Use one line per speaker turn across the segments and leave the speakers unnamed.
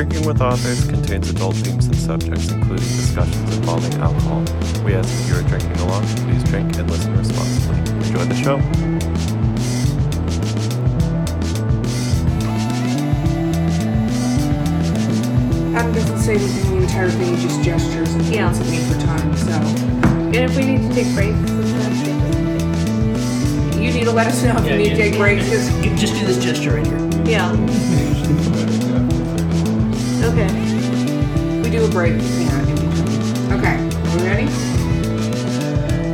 Drinking with Authors contains adult themes and subjects, including discussions involving alcohol. We ask if you are drinking along, please drink and listen responsibly. Enjoy the show.
Adam doesn't say anything the entire thing, he just gestures and
Yeah.
points at me for time, so.
And if we need to take breaks, sometimes
You need to let us know if you need to take breaks, 'cause-
You Just do this gesture right here.
yeah. Okay.
we do a break, yeah. Okay, are ready?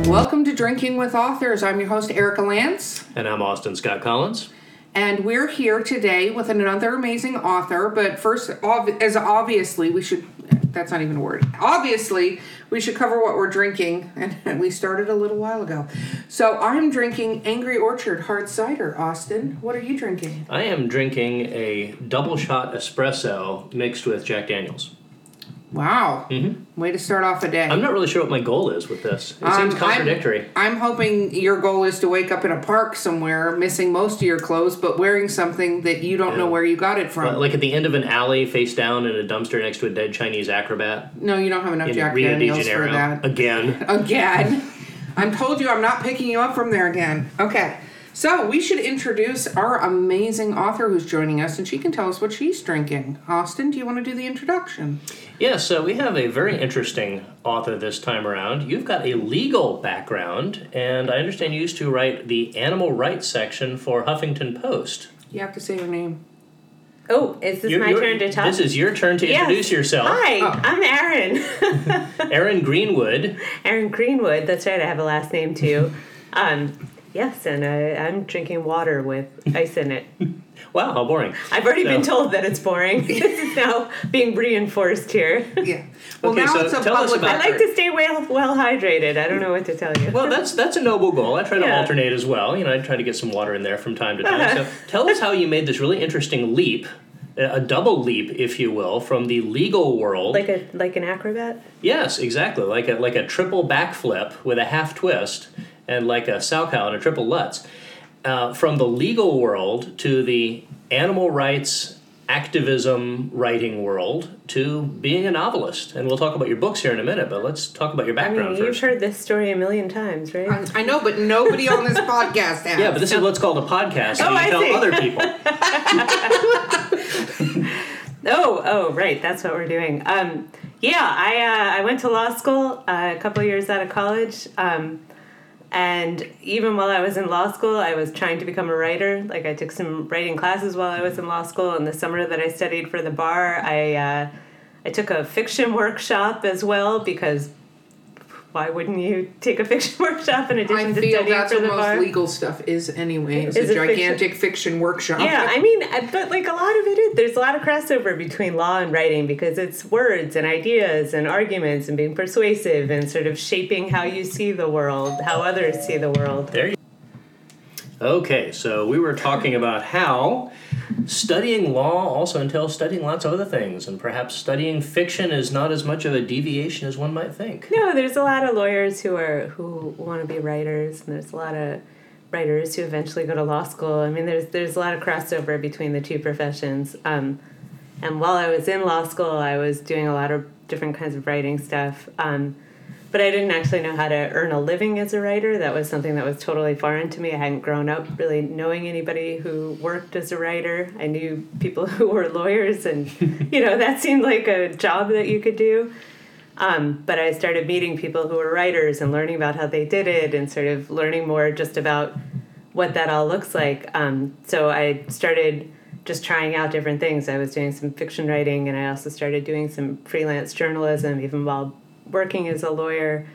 Welcome to Drinking with Authors. I'm your host, Erica Lance.
And I'm Austin Scott Collins.
And we're here today with another amazing author. But first, as obviously, we should, that's not even a word. Obviously, we should cover what we're drinking. And we started a little while ago. So I'm drinking Angry Orchard hard cider. Austin, what are you drinking?
I am drinking a double shot espresso mixed with Jack Daniels.
Wow. Way to start off a day.
Mm-hmm. I'm not really sure what my goal is with this. It
Um,
seems
I'm-
contradictory.
I'm, hoping your goal is to wake up in a park somewhere, missing most of your clothes, but wearing something that you don't know where you got it from.
like at the end of an alley, face down in a dumpster next to a dead Chinese acrobat
no, you don't have enough Jack
Rio de
Daniels for that.
Again.
Again. I'm told you I'm not picking you up from there again. Okay. So we should introduce our amazing author who's joining us, and she can tell us what she's drinking. Austin, do you want to do the introduction?
Yeah, so we have a very interesting author this time around. You've got a legal background, and I understand you used to write the animal rights section for Huffington Post.
You have to say your name.
Oh, is this
You're-
my
you're-
turn to talk?
This is your turn to
Yes.
introduce yourself.
Hi,
Oh.
I'm Arin.
Arin Greenwood.
Arin Greenwood. That's right. I have a last name too. um, yes, and I, I'm drinking water with ice in it.
Wow, how boring.
I've already been told that it's boring. this is now being reinforced here.
Yeah. Well,
Okay,
now
so
it's a
tell us
public
about-
I like
record.
to stay well well hydrated. I don't know what to tell you.
Well, that's that's a noble goal. I try to
Yeah.
alternate as well. You know, I try to get some water in there from time to time. So, tell us how you made this really interesting leap, a a double leap, if you will, from the legal world.
like a like an acrobat.
yes, exactly, like a like a triple backflip with a half twist, and like a Salchow and a triple Lutz. Uh, from the legal world to the animal rights activism writing world to being a novelist. And we'll talk about your books here in a minute, but let's talk about your
I
background
mean, you've
first.
heard this story a million times, right?
I, I know, but nobody on this podcast has.
Yeah, but this is what's called a podcast, so
Oh,
you
I
tell
see.
other people.
Oh, oh, right. That's what we're doing. Um, yeah, I uh, I went to law school uh, a couple years out of college, um, and even while I was in law school, I was trying to become a writer. Like I took some writing classes while I was in law school. And the summer that I studied for the bar, I uh, I took a fiction workshop as well because why wouldn't you take a fiction workshop in addition
I
to
feel
studying
that's
for
what
the
most
bar?
legal stuff is anyway. It's
Is
a
it fiction?
gigantic fiction, workshop.
Yeah, I mean, uh, but like a lot of it is there's a lot of crossover between law and writing because it's words and ideas and arguments and being persuasive and sort of shaping how you see the world, how others see the world.
There you Okay, so we were talking about how studying law also entails studying lots of other things, and perhaps studying fiction is not as much of a deviation as one might think.
No, there's a lot of lawyers who are who want to be writers, and there's a lot of writers who eventually go to law school. I mean, there's there's a lot of crossover between the two professions. Um, and while I was in law school, I was doing a lot of different kinds of writing stuff. Um, but I didn't actually know how to earn a living as a writer. That was something that was totally foreign to me. I hadn't grown up really knowing anybody who worked as a writer. I knew people who were lawyers, and you know that seemed like a job that you could do. Um, but I started meeting people who were writers and learning about how they did it, and sort of learning more just about what that all looks like. Um, so I started just trying out different things. I was doing some fiction writing, and I also started doing some freelance journalism, even while working as a lawyer.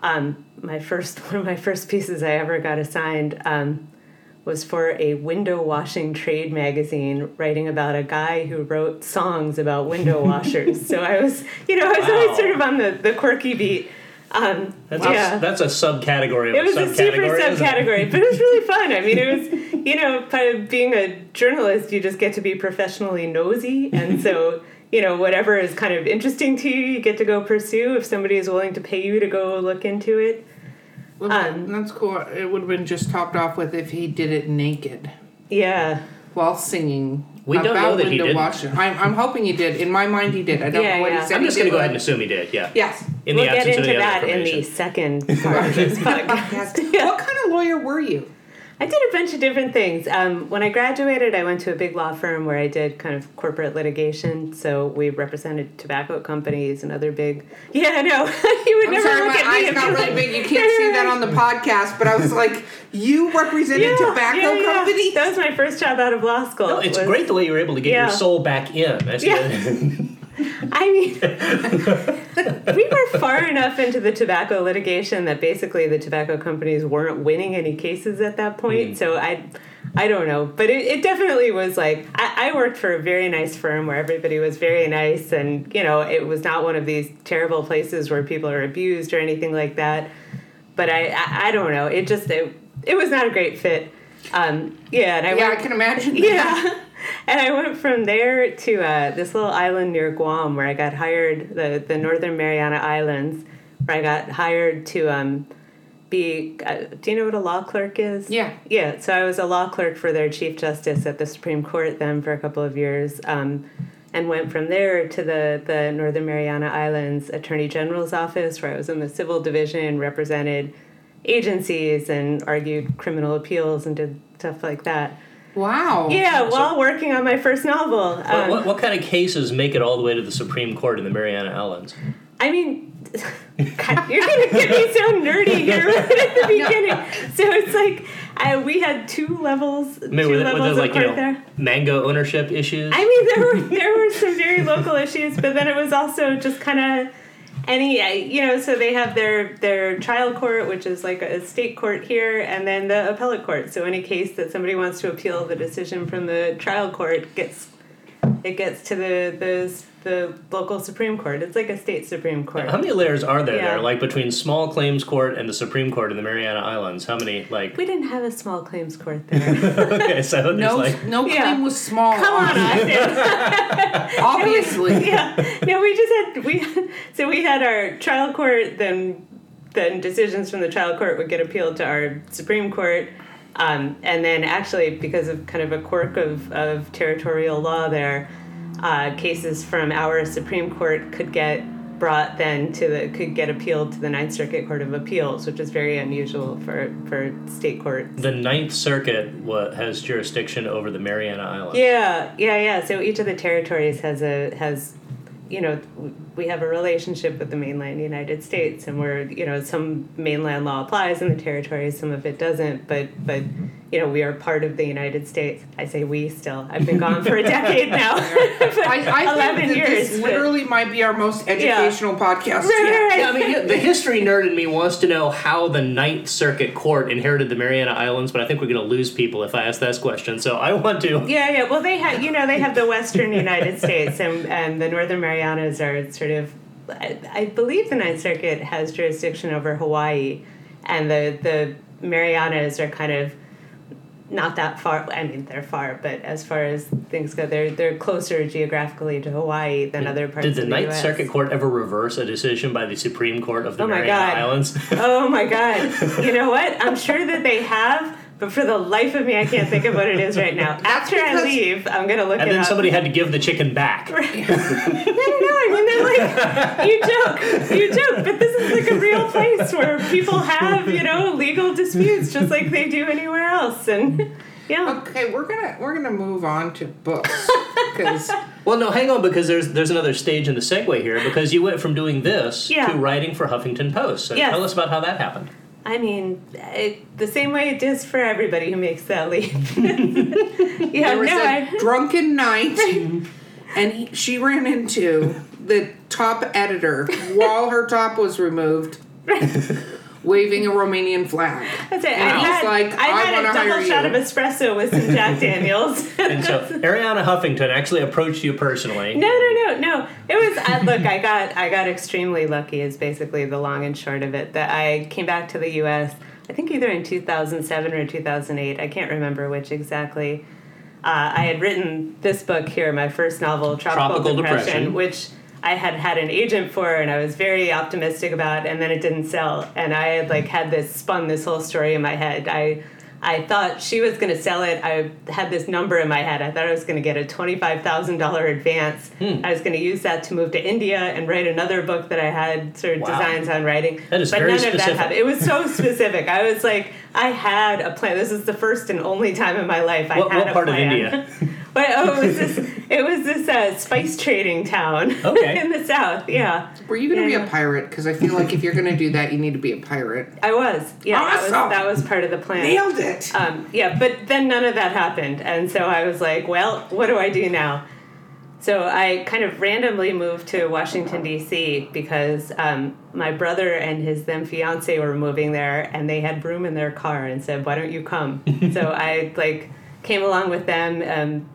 Um, my first one of my first pieces I ever got assigned um, was for a window washing trade magazine, writing about a guy who wrote songs about window washers. so I was, you know, I was
Wow.
always sort of on the, the quirky beat. Um,
That's,
yeah.
a, that's a subcategory of
It was
a
a super
subcategory. it?
but it was really fun. I mean, it was, you know, being a journalist, you just get to be professionally nosy. And so, you know, whatever is kind of interesting to you, you get to go pursue if somebody is willing to pay you to go look into it.
Well,
Um,
that's cool. It would have been just topped off with if he did it naked.
Yeah.
while singing.
We don't know that he didn't.
I'm, I'm hoping he did. In my mind, he did. I don't
Yeah,
know what
yeah.
he said.
I'm just going to go ahead and assume he did. Yeah.
Yes.
In
we'll
the
get into
of any
that in the second part of this podcast.
What kind of lawyer were you?
I did a bunch of different things. Um, when I graduated, I went to a big law firm where I did kind of corporate litigation. So we represented tobacco companies and other big. Yeah, I know. you would
I'm
never
sorry,
look
my
at me
eyes
and
got
be
really
like,
big. You can't see that on the podcast, but I was like, you represented
Yeah,
tobacco
yeah, yeah.
companies?
That was my first job out of law school.
No, it's
was-
great the way you were able to get
Yeah.
your soul back in. I see
Yeah.
that.
I mean, we were far enough into the tobacco litigation that basically the tobacco companies weren't winning any cases at that point. So I, I don't know, but it, it definitely was like I, I worked for a very nice firm where everybody was very nice, and you know it was not one of these terrible places where people are abused or anything like that. But I, I, I don't know. It just it, it was not a great fit. Um, yeah, and I
yeah, I can imagine that.
yeah. And I went from there to uh, this little island near Guam where I got hired, the, the Northern Mariana Islands, where I got hired to um, be. Uh, do you know what a law clerk is?
Yeah.
Yeah, so I was a law clerk for their Chief Justice at the Supreme Court then for a couple of years. Um, and went from there to the, the Northern Mariana Islands Attorney General's office, where I was in the civil division, represented agencies, and argued criminal appeals and did stuff like that.
Wow.
Yeah, while working on my first novel.
what,
Um,
what, what kind of cases make it all the way to the Supreme Court in the Mariana Islands?
I mean, God, you're gonna get me so nerdy here right at the beginning. So it's like I, we had two levels,
I mean,
two
were, there- were
levels
there like
of
you
court
know
there.
mango ownership issues?
I mean, there were there were some very local issues, but then it was also just kind of any you know. So they have their their trial court, which is like a state court here, and then the appellate court. So any case that somebody wants to appeal the decision from the trial court gets it gets to the the the local Supreme Court. It's like a state Supreme Court.
How many layers are there
Yeah.
there? Like between small claims court and the Supreme Court in the Mariana Islands? How many? Like
We didn't have a small claims court there.
okay, so there's
No,
like
no
Yeah.
claim was small.
Come on, Austin.
Obviously.
yeah. No, we just had we had, so we had our trial court. Then then decisions from the trial court would get appealed to our Supreme Court. Um, and then actually, because of kind of a quirk of, of territorial law there, uh, cases from our Supreme Court could get brought then to the could get appealed to the Ninth Circuit Court of Appeals, which is very unusual for for state courts.
the Ninth Circuit what has jurisdiction over the Mariana Islands.
Yeah, yeah, yeah. So each of the territories has a has, you know, we have a relationship with the mainland United States, and we're you know some mainland law applies in the territories, some of it doesn't, but but you know we are part of the United States. I say we still. I've been gone for a decade now.
I, I
Eleven
think that
years.
this
but-
literally might be our most educational podcast
Right,
yet.
right, right.
Yeah, I mean, the history nerd in me wants to know how the Ninth Circuit Court inherited the Mariana Islands, but I think we're going to lose people if I ask this question. So I want to.
Yeah, yeah. Well, they have, you know, they have the Western United States, and and the Northern Marianas are sort of. I, I believe the Ninth Circuit has jurisdiction over Hawaii, and the the Marianas are kind of not that far. I mean, they're far, but as far as things go, they're they're closer geographically to Hawaii than other parts
Did the
of the
Ninth
US.
Circuit Court ever reverse a decision by the Supreme Court of the
Oh my
Mariana
God.
Islands?
Oh my God! You know what? I'm sure that they have. But for the life of me, I can't think of what it is right now. After I leave, I'm gonna look
and
it
then
up.
somebody had to give the chicken back.
No, no, no. I mean, they're like, you joke, you joke, but this is like a real place where people have, you know, legal disputes just like they do anywhere else. And yeah.
Okay, we're gonna we're gonna move on to books because
Well, no, hang on, because there's there's another stage in the segue here. Because you went from doing this
Yeah.
to writing for Huffington Post. So
Yes.
tell us about how that happened.
I mean, it, the same way it is for everybody who makes that leap. yeah,
there was
no,
a
I,
drunken night, and he, she ran into the top editor while her top was removed, waving a Romanian flag.
that's it.
And
I
he's
had,
like,
I
"I
had
wanna
a double shot
you."
of espresso with some Jack Daniels.
And so Arianna Huffington actually approached you personally.
No, no, no, no. It was uh, look. I got I got extremely lucky. Is basically the long and short of it. That I came back to the U.S. I think either in 2007 or 2008. I can't remember which exactly. Uh, I had written this book here, my first novel, Tropical,
Tropical
Depression,
Depression.
which I had had an agent for, and I was very optimistic about, and then it didn't sell. And I had like had this spun this whole story in my head. I I thought she was going to sell it. I had this number in my head. I thought I was going to get a $25,000 advance.
Hmm.
I was going to use that to move to India and write another book that I had sort of
Wow.
designs on writing.
That is
but
very
none of that
specific.
happened. It was so specific. I was like, I had a plan. This is the first and only time in my life I
What,
had
what
a
part of. India?
But oh, it was this. It was this uh, spice trading town
Okay.
in the south. Yeah,
Were you going to
Yeah.
be a pirate? Because I feel like if you're going to do that, you need to be a pirate.
I was. Yeah, that was
Awesome.
that was part of the plan.
Nailed it.
Um, yeah, but then none of that happened, and so I was like, well, what do I do now? So I kind of randomly moved to Washington D.C. because um, my brother and his then fiance were moving there, and they had room in their car, and said, "Why don't you come?" so I like came along with them. Um,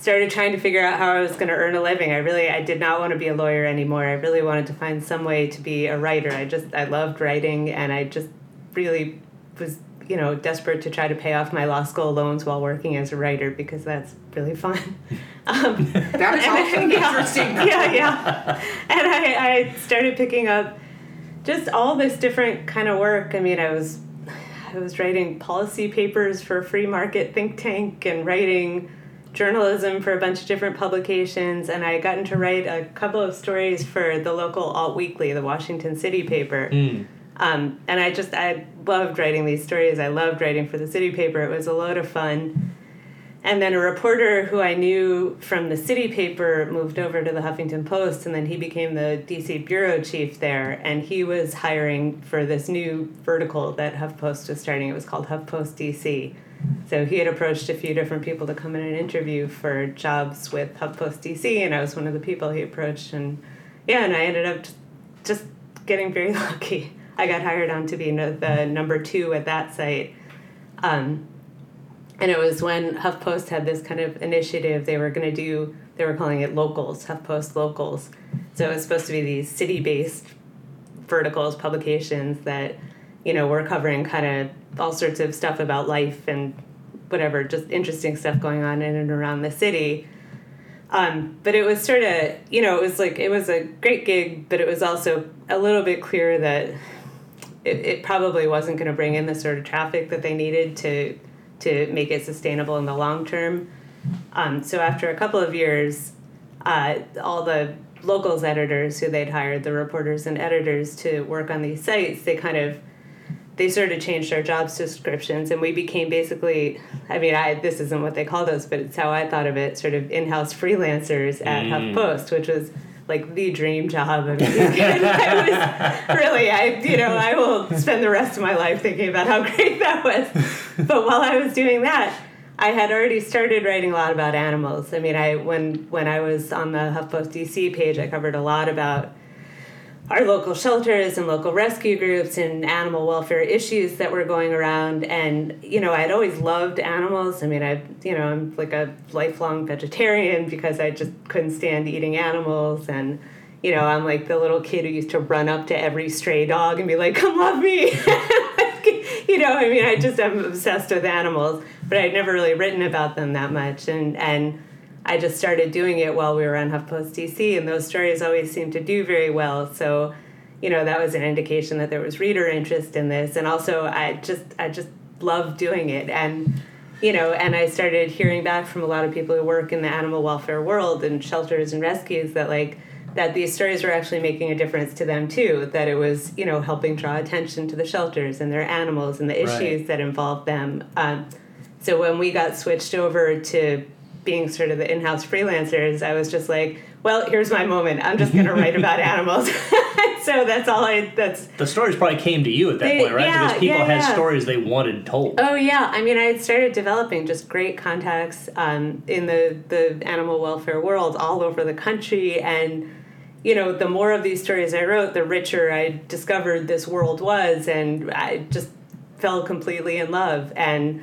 started trying to figure out how I was going to earn a living. I really I did not want to be a lawyer anymore. I really wanted to find some way to be a writer. I just I loved writing and I just really was you know desperate to try to pay off my law school loans while working as a writer because that's really fun. Um,
That is
yeah.
interesting.
yeah, yeah. And I, I started picking up just all this different kind of work. I mean, I was I was writing policy papers for a free market think tank and writing journalism for a bunch of different publications and I gotten to write a couple of stories for the local alt weekly, the Washington City paper.
Hmm.
Um, and I just I loved writing these stories. I loved writing for the city paper. It was a load of fun. And then a reporter who I knew from the city paper moved over to the Huffington Post, and then he became the DC bureau chief there. And he was hiring for this new vertical that HuffPost was starting. It was called HuffPost DC. So he had approached a few different people to come in and interview for jobs with HuffPost DC, and I was one of the people he approached. And yeah, and I ended up just, getting very lucky. I got hired on to be the number two at that site. Um, and it was when HuffPost had this kind of initiative they were going to do, they were calling it locals, HuffPost locals. So it was supposed to be these city based verticals, publications that, you know, we're covering kind of all sorts of stuff about life and whatever, just interesting stuff going on in and around the city. Um, but it was sort of, you know, it was like, it was a great gig, but it was also a little bit clear that it, it probably wasn't going to bring in the sort of traffic that they needed to to make it sustainable in the long term. Um, so after a couple of years, uh, all the locals editors who they'd hired, the reporters and editors to work on these sites, they kind of they sort of changed our job descriptions and we became basically i mean i this isn't what they called us but it's how i thought of it sort of in-house freelancers at mm. huffpost which was like the dream job. I, mean, I was really i you know i will spend the rest of my life thinking about how great that was. But while i was doing that i had already started writing a lot about animals. I mean i when when i was on the huffpost dc page i covered a lot about our local shelters and local rescue groups and animal welfare issues that were going around. And you know i'd always loved animals. I mean i you know i'm like a lifelong vegetarian because i just couldn't stand eating animals. And you know i'm like the little kid who used to run up to every stray dog and be like come love me. You know i mean i just am obsessed with animals but i'd never really written about them that much. And and I just started doing it while we were on HuffPost DC, and those stories always seemed to do very well. So, you know, that was an indication that there was reader interest in this, and also I just I just loved doing it, and you know, and I started hearing back from a lot of people who work in the animal welfare world and shelters and rescues that like that these stories were actually making a difference to them too. That it was you know helping draw attention to the shelters and their animals and the
Right.
issues that involve them. Um, so when we got switched over to being sort of the in-house freelancers, I was just like, well, here's my moment. I'm just going to write about animals. so that's all I. That's
The stories probably came to you at that
They-
point, right?
yeah,
because people
yeah,
had
yeah.
stories they wanted told.
Oh yeah, I mean, I had started developing just great contacts um, in the the animal welfare world all over the country, and you know, the more of these stories I wrote, the richer I discovered this world was, and I just fell completely in love and.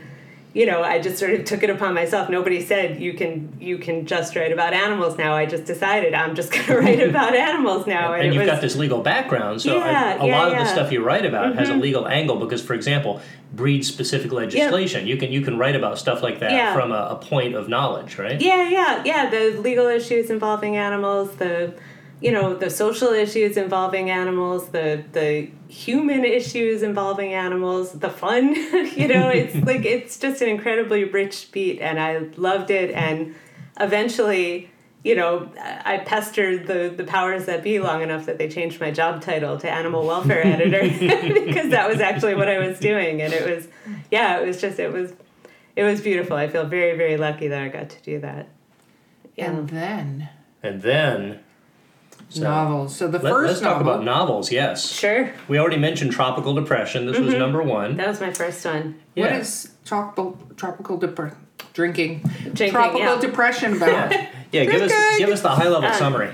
You know, I just sort of took it upon myself. Nobody said you can you can just write about animals now. I just decided I'm just going to write about animals now,
and
it
you've
was,
got this legal background, so
Yeah,
a
yeah,
lot of the.
Mm-hmm.
stuff you write about has a legal angle. Because, for example, breed-specific legislation, you can you can write about stuff like that
Yeah.
from a, a point of knowledge, right?
Yeah, yeah, yeah. The legal issues involving animals, the you know the social issues involving animals the the human issues involving animals the fun you know it's like it's just an incredibly rich beat and i loved it. And eventually you know i pestered the the powers that be long enough that they changed my job title to animal welfare editor because that was actually what i was doing. And it was yeah it was just it was it was beautiful. I feel very very lucky that i got to do that. Yeah.
And then?
And then so
novels. So the
let,
1st
us talk about novels. Yes,
sure
we already mentioned tropical depression. This was number one.
that was my first one
What
Yeah.
is tropical tropical depre- drinking?
Drinking,
tropical
yeah.
depression about?
Yeah, yeah. Give us give us the high
Um,
level summary.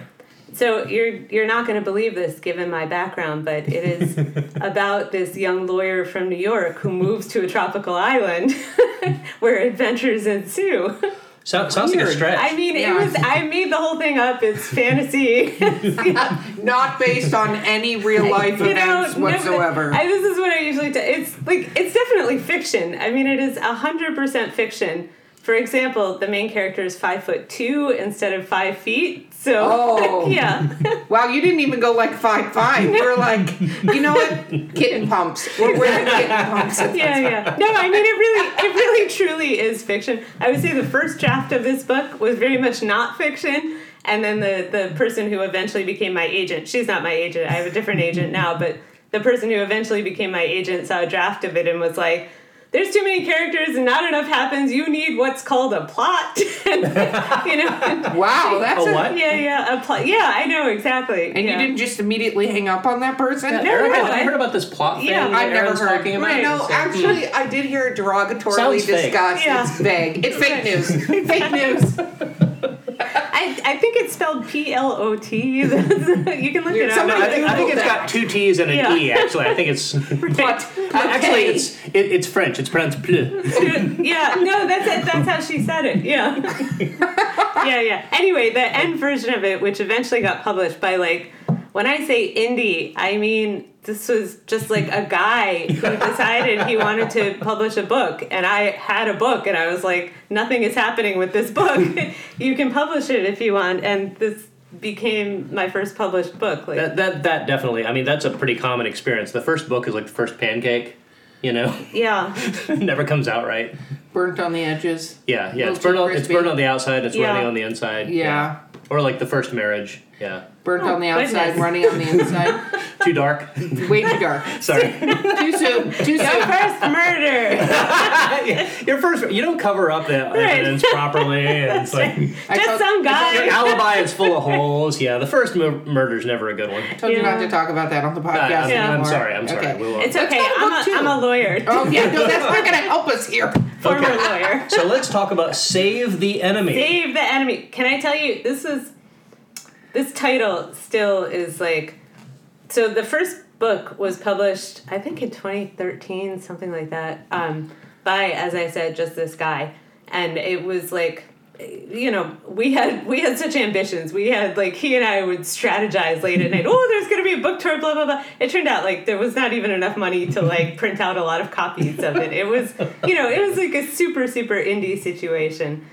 So you're you're not going to believe this given my background, but it is about this young lawyer from New York who moves to a tropical island where adventures ensue.
So, sounds like a stretch.
I mean,
Yeah.
it was I made the whole thing up. It's fantasy.
Not based on any real life
You know,
events
no,
whatsoever.
I, this is what I usually do. It's like it's definitely fiction. I mean, it is hundred percent fiction. For example, the main character is five foot two instead of five feet. So
Oh.
yeah.
wow, you didn't even go like five five. We're like, you know what? Kitten pumps. We're wearing kitten pumps.
yeah, yeah. No, I mean it really, it really, truly is fiction. I would say the first draft of this book was very much not fiction, and then the the person who eventually became my agent. She's not my agent. I have a different agent now, but the person who eventually became my agent saw a draft of it and was like. There's too many characters and not enough happens. You need what's called a plot. and, you know, and-
Wow, that's
A what?
yeah, yeah, a plot. Yeah, I know exactly.
And
yeah.
you didn't just immediately hang up on that person?
No,
Erica,
no,
have you
I-
heard about this plot thing
Yeah,
that
I've never
Arin's
heard.
talking about?
Right.
No,
So-
actually, hmm. I did hear it derogatorily
Sounds fake.
Yeah.
It's vague. It's fake news. fake news.
I, I think it's spelled P L O T. You can look it up.
Somebody
I think, I think it's got two T's and an
Yeah.
E. Actually, I think it's
But
actually it's it, it's French. It's pronounced bleu.
yeah, no, that's it. That's how she said it. Yeah. yeah, yeah. Anyway, the end version of it, which eventually got published by like, when I say indie, I mean this was just like a guy who decided he wanted to publish a book, and I had a book, and I was like, nothing is happening with this book. you can publish it if you want, and this became my first published book. Like,
That, that that definitely. I mean, that's a pretty common experience. The first book is like the first pancake. You know,
yeah,
never comes out right.
burnt on the edges.
Yeah, yeah. It's burnt on it's burnt on the outside. It's
Yeah.
running on the inside.
Yeah.
Or like the first marriage. Yeah.
Burnt
Oh,
on the outside,
goodness.
running on the inside.
Too dark.
Way too dark.
Sorry.
Too soon. Too
your first murder.
Your first. You don't cover up the evidence properly. And it's like
I
Just
told,
some
your
guy.
alibi is full of holes. Yeah. The first murder is never a good one.
I told you not to talk about that on the
Uh,
podcast
I'm,
Yeah.
I'm sorry. I'm sorry.
Okay.
We'll, uh,
It's okay. I'm
book
a,
two.
I'm a lawyer.
Oh yeah, no, that's not gonna help us here.
Former
Okay.
lawyer.
so let's talk about save the enemy.
Save the enemy. Can I tell you, this is this title still is like so the first book was published I think in 2013 something like that um, by as I said just this guy. And it was like you know we had we had such ambitions. We had like he and I would strategize late at night. Oh there's gonna be a book tour blah blah blah. It turned out like there was not even enough money to like print out a lot of copies of it. It was you know it was like a super super indie situation.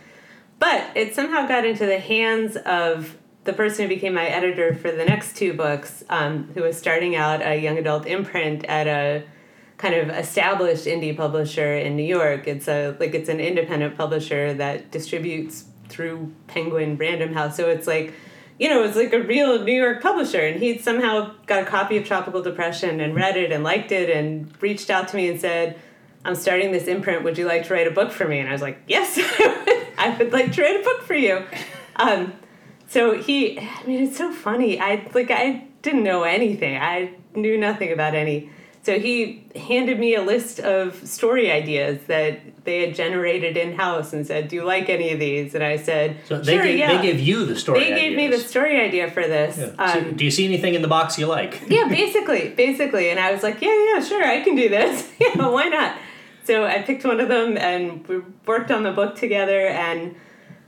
But it somehow got into the hands of the person who became my editor for the next two books, um, who was starting out a young adult imprint at a kind of established indie publisher in New York. It's a like it's an independent publisher that distributes through Penguin Random House. So it's like, you know, it's like a real New York publisher. And he'd somehow got a copy of Tropical Depression and read it and liked it and reached out to me and said, I'm starting this imprint. Would you like to write a book for me? And I was like, Yes, I would, like to write a book for you. Um, so he, I mean, it's so funny. I like I didn't know anything. I knew nothing about any. So he handed me a list of story ideas that they had generated in house and said, "Do you like any of these?" And I said,
So they,
"Sure,
gave,
yeah."
they gave you the story.
They gave me the story idea for this.
Yeah. So
Um,
do you see anything in the box you like?
yeah, basically, basically. And I was like, yeah, yeah, sure, I can do this. yeah, why not? So I picked one of them and we worked on the book together. And,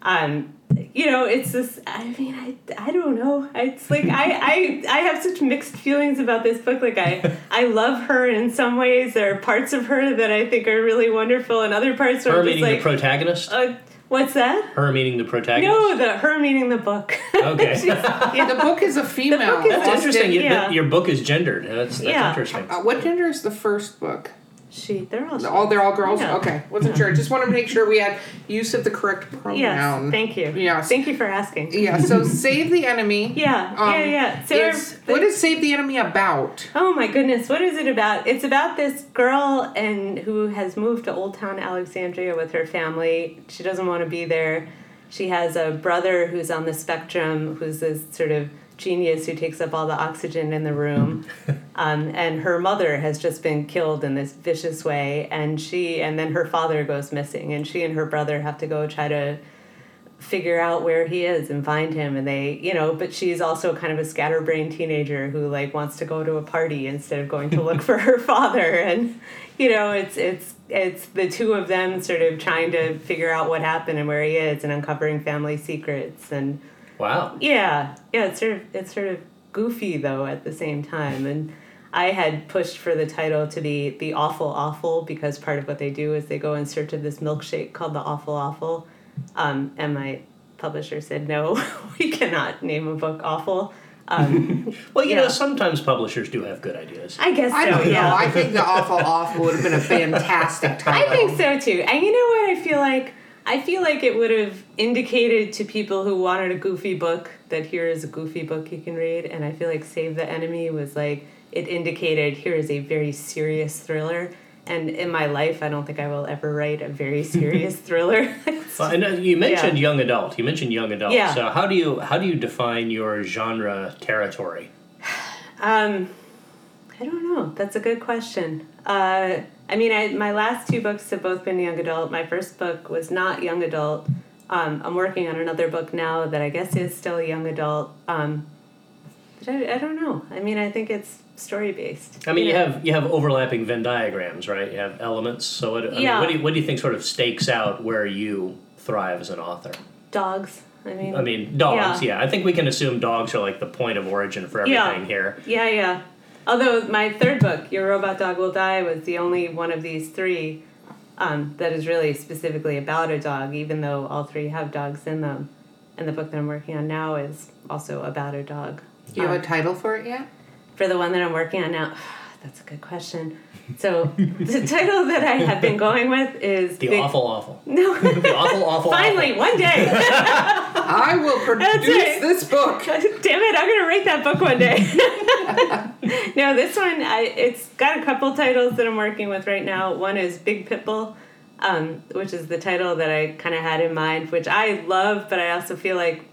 um, you know, it's this, I mean, I, I don't know. It's like, I, I, I have such mixed feelings about this book. Like, I, I love her in some ways. There are parts of her that I think are really wonderful, and other parts are
Her
just
meaning
like,
the protagonist.
uh, What's that?
Her meaning the protagonist.
No, the her meaning the book.
Okay.
Yeah, the book is a female.
book is
That's interesting. You-
yeah.
Your book is gendered. That's, that's
Yeah.
interesting.
Uh, what gender is the first book?
She, they're all.
All they're all girls.
Yeah.
Okay, wasn't sure. Just wanted to make sure we had use of the correct pronoun.
Yes, thank you.
Yes.
Thank you for asking.
Yeah. So save the enemy.
Yeah,
Um,
yeah, yeah.
Is-
the-
what is save the enemy about?
Oh my goodness, what is it about? It's about this girl and who has moved to Old Town Alexandria with her family. She doesn't want to be there. She has a brother who's on the spectrum, who's this sort of genius who takes up all the oxygen in the room. um, and her mother has just been killed in this vicious way, and she and then her father goes missing, and she and her brother have to go try to figure out where he is and find him. And they you know but she's also kind of a scatterbrained teenager who like wants to go to a party instead of going to look for her father. And you know it's it's it's the two of them sort of trying to figure out what happened and where he is and uncovering family secrets. And
Wow.
yeah yeah it's sort of it's sort of goofy though at the same time and I had pushed for the title to be the awful awful because part of what they do is they go in search of this milkshake called the awful awful um, and my publisher said no we cannot name a book awful um,
Well, you know, sometimes publishers do have good ideas.
I guess
I don't
yeah
know. I think the awful awful would have been a fantastic title.
I think so too. And you know what? I feel like I feel like it would have indicated to people who wanted a goofy book that here is a goofy book you can read. And I feel like Save the Enemy was like it indicated here is a very serious thriller. And in my life, I don't think I will ever write a very serious thriller.
Well, and you mentioned
Yeah.
young adult. You mentioned young adult.
Yeah.
So how do you how do you define your genre territory?
Um, I don't know. That's a good question. Uh, I mean, I, my last two books have both been young adult. My first book was not young adult. Um, I'm working on another book now that I guess is still young adult. Um, but I, I don't know. I mean, I think it's story based.
I mean, you have you have overlapping Venn diagrams, right? You have elements. So what, I mean, what do you what do you think sort of stakes out where you thrive as an author?
dogs. I mean,
I mean, dogs.
Yeah.
Yeah, I think we can assume dogs are like the point of origin for
Yeah.
everything here.
Yeah, yeah. Although my third book, Your Robot Dog Will Die, was the only one of these three um, that is really specifically about a dog, even though all three have dogs in them. And the book that I'm working on now is also about a dog.
Do you have
Um,
a title for it yet?
for the one that I'm working on now, that's a good question. So the title that I have been going with is
The
Big-
awful, awful.
No,
The awful, awful.
finally one day.
I will produce
it.
this book.
Damn it, I'm gonna write that book one day. no, this one, I, it's got a couple titles that I'm working with right now. One is Big Pitbull, um, which is the title that I kind of had in mind, which I love, but I also feel like,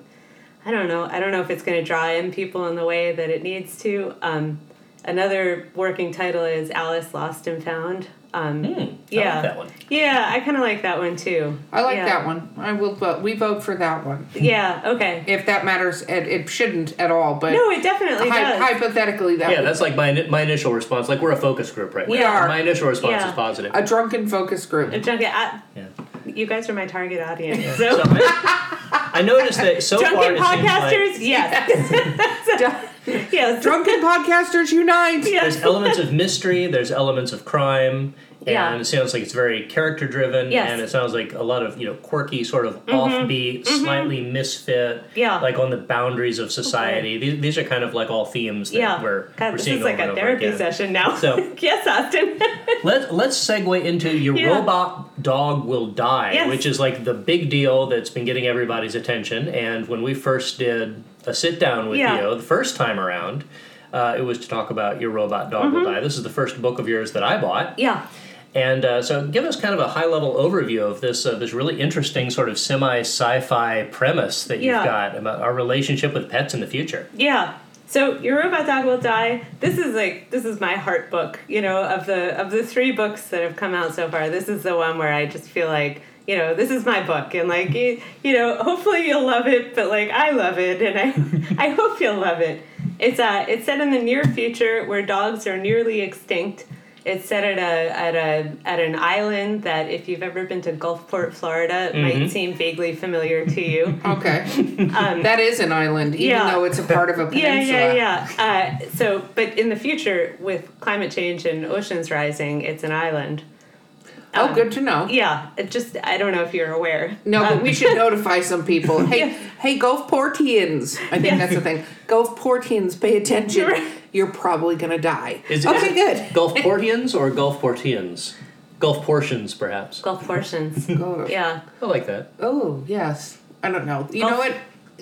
I don't know, I don't know if it's gonna draw in people in the way that it needs to. Um, another working title is Alice Lost and Found. Um,
Hmm, I like
yeah,
that one.
yeah, I kind of like that one too.
I like
Yeah.
that one. I will vote. We vote for that one.
Yeah, okay.
If that matters, it, it shouldn't at all. But
No, it definitely
hy-
does.
hypothetically, that
Yeah,
would-
that's like my my initial response. Like we're a focus group right
We
now.
are.
My initial response
Yeah.
is positive.
a drunken focus group.
A junket. I,
Yeah.
You guys are my target audience.
So
So,
I, I noticed that so far
drunken
it seems like
podcasters, yes, yes,
drunken podcasters unite.
yes.
there's elements of mystery, there's elements of crime, and
Yeah.
it sounds like it's very character driven,
Yes. Mm-hmm.
and it sounds like a lot of you know quirky, sort of offbeat, slightly misfit,
Yeah.
like on the boundaries of society. These, these are kind of like all themes that
Yeah.
we're,
God,
we're
this
seeing
is like a therapy
again.
session now.
So-
yes, Austin.
Let, let's segue into Your
Yeah.
Robot Dog Will Die,
Yes.
which is like the big deal that's been getting everybody's attention. And when we first did a sit down with
Yeah.
you the first time around, uh, it was to talk about Your Robot Dog
Mm-hmm.
Will Die. This is the first book of yours that I bought.
yeah.
And uh, so, give us kind of a high level overview of this uh, this really interesting sort of semi sci fi premise that you've
Yeah.
got about our relationship with pets in the future.
Yeah. So your robot dog will die. This is like this is my heart book. You know, of the of the three books that have come out so far, this is the one where I just feel like you know this is my book, and like you, you know, hopefully you'll love it. But like I love it, and I I hope you'll love it. It's uh it's set in the near future where dogs are nearly extinct. It's set at a at a at an island that if you've ever been to Gulfport, Florida, might seem vaguely familiar to you.
Okay, that is an island, even
Um, yeah.
though it's a part of a
Yeah,
peninsula.
yeah, yeah. Uh, so, but in the future, with climate change and oceans rising, it's an island.
Oh, good to know.
Yeah, it just I don't know if you're aware.
No, but
Um,
we should notify some people. Hey,
Yeah.
hey, Gulfportians. I think
Yeah.
that's the thing. Gulfportians, pay attention.
Right.
You're probably gonna die.
Is it-
okay,
is
good.
it Gulfportians or Gulfportians? Gulf portions, perhaps.
Gulf portions. Yeah.
I like that.
Oh, yes. I don't know. You
Gulf-
know what?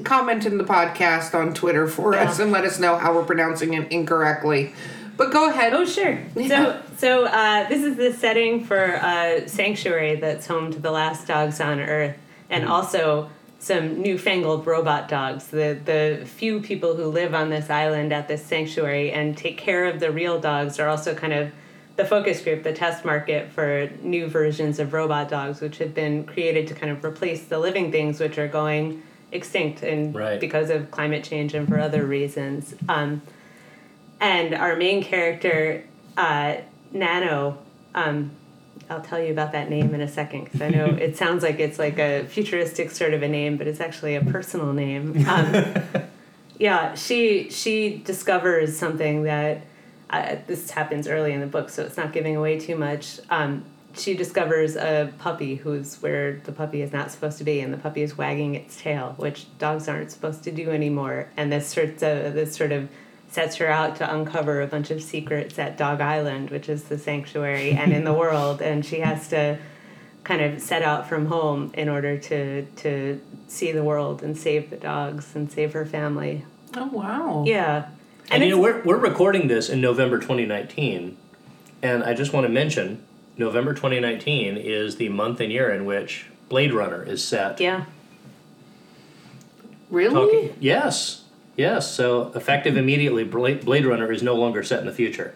Comment in the podcast on Twitter for
Yeah.
us and let us know how we're pronouncing it incorrectly. But go ahead.
Oh, sure.
Yeah.
So, so uh, this is the setting for a sanctuary that's home to the last dogs on Earth, and also some newfangled robot dogs. The the few people who live on this island at this sanctuary and take care of the real dogs are also kind of the focus group, the test market for new versions of robot dogs, which have been created to kind of replace the living things which are going extinct and
Right.
because of climate change and for other reasons. Um, and our main character, uh, Nano, um, I'll tell you about that name in a second because I know it sounds like it's like a futuristic sort of a name, but it's actually a personal name. Um, yeah, she she discovers something that uh, this happens early in the book, so it's not giving away too much. Um, she discovers a puppy who's where the puppy is not supposed to be, and the puppy is wagging its tail, which dogs aren't supposed to do anymore. And this sort of this sort of sets her out to uncover a bunch of secrets at Dog Island, which is the sanctuary and in the world, and she has to kind of set out from home in order to to see the world and save the dogs and save her family.
Oh, wow.
Yeah.
And, you know, we're, we're recording this in November 2019, and I just want to mention November 2019 is the month and year in which Blade Runner is set.
yeah.
Really?
Talking, yes, yes. So effective immediately, Blade, Runner is no longer set in the future.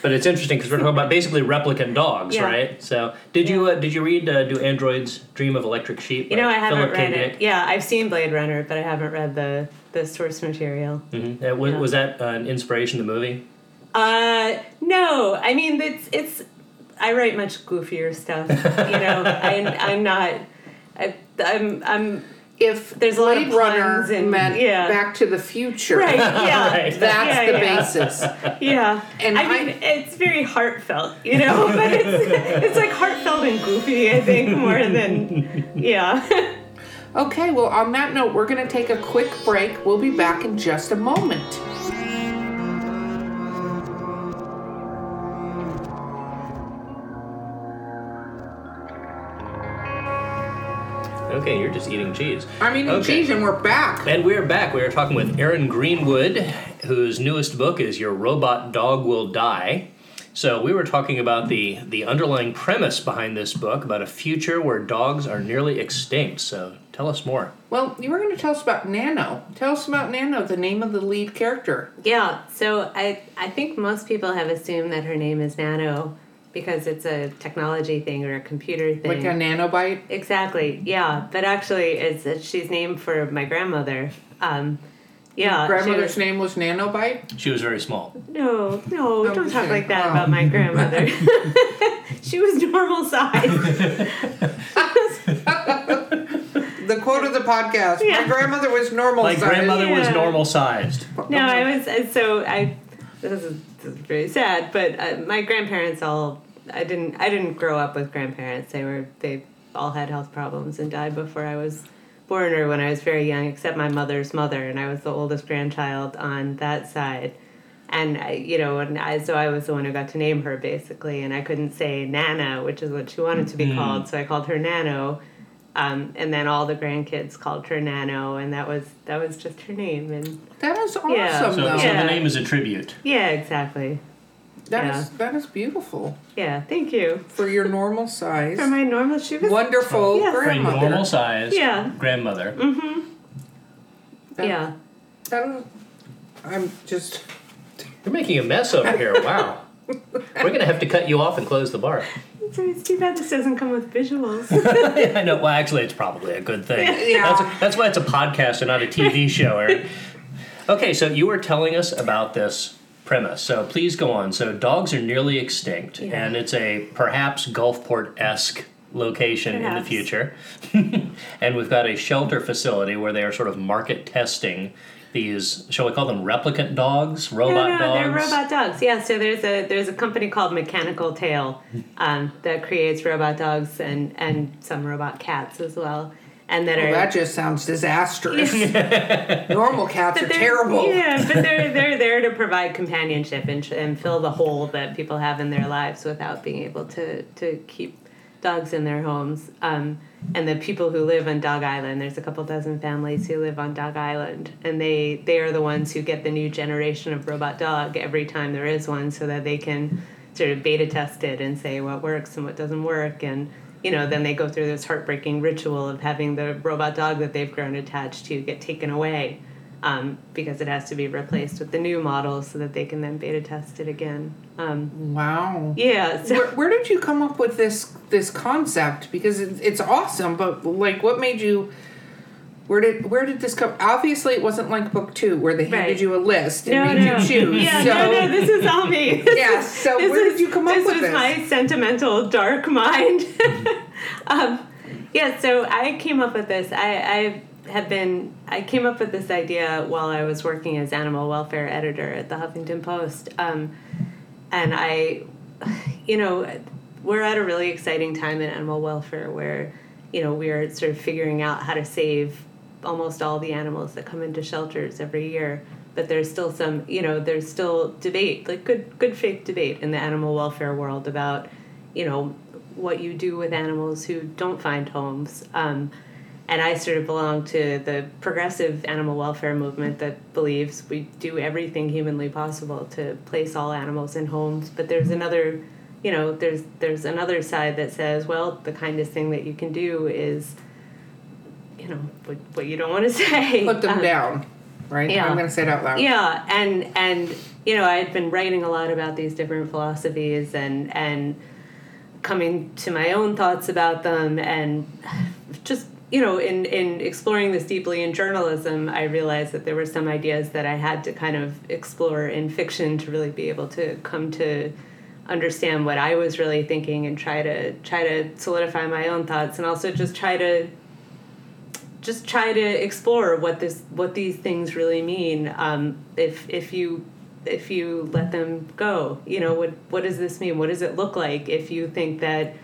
But it's interesting because we're talking about basically replicant dogs,
Yeah.
right? So did you uh, did you read uh, Do Androids Dream of Electric Sheep?
You know, I haven't
Philip
read it. Yeah, I've seen Blade Runner, but I haven't read the the source material.
Mhm. Uh, was,
Yeah.
was that uh, an inspiration? To the movie?
Uh, no, I mean it's it's. I write much goofier stuff. You know, I, I'm not. I, I'm I'm
If
There's a lot of
Blade Runner
puns and-
meant
yeah.
Back to the Future,
right. Yeah,
Right.
that's
Yeah,
the
yeah.
basis.
Yeah,
And
I
I-
mean it's very heartfelt, you know, but it's it's like heartfelt and goofy. I think more than yeah.
Okay, well, on that note, we're going to take a quick break. We'll be back in just a moment.
Okay, you're just eating cheese.
I mean,
Okay.
geez, and we're back.
And we're back. We are talking with Arin Greenwood, whose newest book is Your Robot Dog Will Die. So we were talking about the the underlying premise behind this book about a future where dogs are nearly extinct. So tell us more.
Well, you were going to tell us about Nano. Tell us about Nano, the name of the lead character.
Yeah, so I I think most people have assumed that her name is Nano because it's a technology thing or a computer thing.
Like a nanobite.
Exactly. Yeah, but actually, it's, it's she's named for my grandmother. Um, yeah. she
Grandmother's
was-
name was Nanobite.
She was very small.
No, no,
Oh,
don't talk like that
Oh.
about my grandmother. she was normal size.
The quote of the podcast. My grandmother was normal sized.
My
size.
grandmother was normal sized.
No, I was uh, so I. This is very sad, but uh, my grandparents all. I didn't. I didn't grow up with grandparents. They were. They all had health problems and died before I was born or when I was very young. Except my mother's mother, and I was the oldest grandchild on that side. And I, you know, and I, so I was the one who got to name her basically, and I couldn't say Nana, which is what she wanted to be called, so I called her Nano. Um, and then all the grandkids called her Nano, and that was that was just her name. And
That is awesome,
Yeah.
So,
though.
so
Yeah.
the name is a tribute.
yeah, exactly.
That
Yeah.
is that is beautiful
Yeah, thank you.
for your normal size,
For my normal she was
wonderful
Yes.
For a
grandmother.
normal size,
Yeah.
grandmother.
That-
Yeah.
that is- I'm just.
You're making a mess over here. Wow. We're gonna have to cut you off and close the bar.
It's, it's too bad this doesn't come with visuals.
yeah, I know. Well, actually, it's probably a good thing.
Yeah.
That's, that's why it's a podcast and not a TV show, Eric. Okay, so you were telling us about this premise. So please go on. So dogs are nearly extinct,
Yeah.
and it's a perhaps Gulfport esque location in the future. and we've got a shelter facility where they are sort of market testing these, shall we call them replicant dogs, robot
no, no,
dogs?
they're robot dogs. Yeah, so there's a there's a company called Mechanical Tail um, that creates robot dogs and and some robot cats as well, and that
Well,
are
that just sounds disastrous. Normal cats are
they're-
terrible.
Yeah, but they're they're there to provide companionship and, and fill the hole that people have in their lives without being able to to keep dogs in their homes. Um, and the people who live on Dog Island, there's a couple dozen families who live on Dog Island, and they they are the ones who get the new generation of robot dog every time there is one, so that they can sort of beta test it and say what works and what doesn't work and you know, then they go through this heartbreaking ritual of having the robot dog that they've grown attached to get taken away um, because it has to be replaced with the new model so that they can then beta test it again. Um,
Wow.
yeah, so
Where, where did you come up with this this concept? Because it's, it's awesome, but like, what made you? Where did where did this come? Obviously, it wasn't like book two where they handed
Right.
you a list and
no,
made
no,
you choose.
yeah,
so,
no, no, this is all me. This
Yeah,
is-
so
this
where
is-
did you come up with
this
with
was my sentimental dark mind. um, yeah, so I came up with this. I, I have been. I came up with this idea while I was working as animal welfare editor at the Huffington Post, um, and I, you know, we're at a really exciting time in animal welfare where, you know, we are sort of figuring out how to save almost all the animals that come into shelters every year. But there's still some, you know, there's still debate, like good, good faith debate in the animal welfare world about, you know, what you do with animals who don't find homes. Um, and I sort of belong to the progressive animal welfare movement that believes we do everything humanly possible to place all animals in homes. But there's another, you know, there's there's another side that says, well, the kindest thing that you can do is, you know, what, what you don't want to say.
put them
Um,
down. Right.
yeah.
I'm going to say it out loud.
yeah, and and you know, I had been writing a lot about these different philosophies and and coming to my own thoughts about them and just you know in in exploring this deeply in journalism i realized that there were some ideas that i had to kind of explore in fiction to really be able to come to understand what i was really thinking and try to try to solidify my own thoughts and also just try to just try to explore what this what these things really mean um, if if you if you let them go. You know what what does this mean? What does it look like if you think that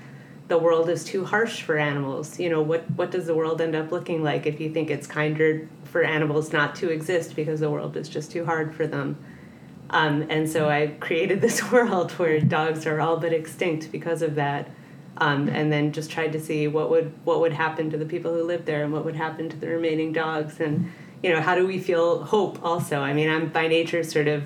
the world is too harsh for animals. You know what what does the world end up looking like if you think it's kinder for animals not to exist because the world is just too hard for them? Um, and so I created this world where dogs are all but extinct because of that. Um, and then just tried to see what would what would happen to the people who live there and what would happen to the remaining dogs. And you know how do we feel hope also? I mean i'm by nature sort of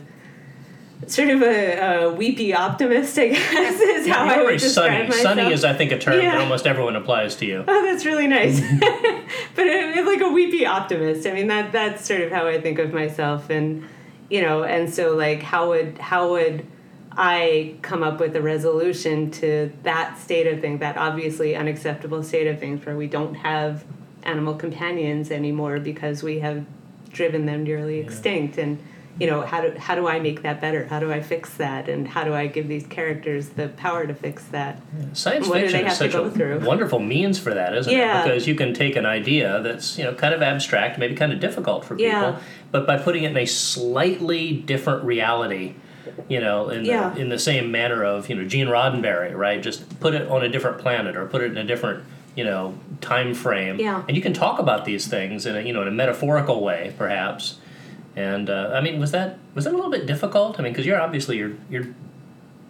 sort of a, a weepy optimist i guess is how
You're
i would describe
sunny.
myself
Sunny is, I think, a term
Yeah.
that almost everyone applies to you.
Oh, that's really nice. Mm-hmm. but it, it- like a weepy optimist. I mean, that that's sort of how I think of myself, and you know, and so like, how would how would I come up with a resolution to that state of things, that obviously unacceptable state of things, where we don't have animal companions anymore because we have driven them nearly extinct, and you know, how do how do I make that better? How do I fix that? And how do I give these characters the power to fix that?
Science
What
fiction is such a
through?
wonderful means for that, isn't
Yeah.
it? Because you can take an idea that's you know kind of abstract, maybe kind of difficult for people,
Yeah.
but by putting it in a slightly different reality, you know, in
Yeah.
the, in the same manner of you know Gene Roddenberry, right? Just put it on a different planet or put it in a different you know time frame,
Yeah.
and you can talk about these things in a you know in a metaphorical way, perhaps. And uh, I mean, was that was that a little bit difficult? I mean, because you're obviously you're you're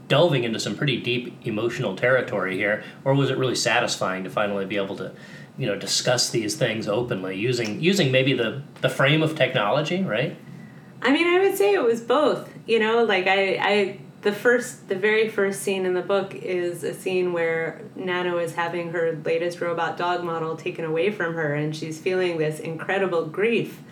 delving into some pretty deep emotional territory here, or was it really satisfying to finally be able to, you know, discuss these things openly using using maybe the the frame of technology, right?
I mean, I would say it was both. You know, like I, I, the first, the very first scene in the book is a scene where Nano is having her latest robot dog model taken away from her, and she's feeling this incredible grief.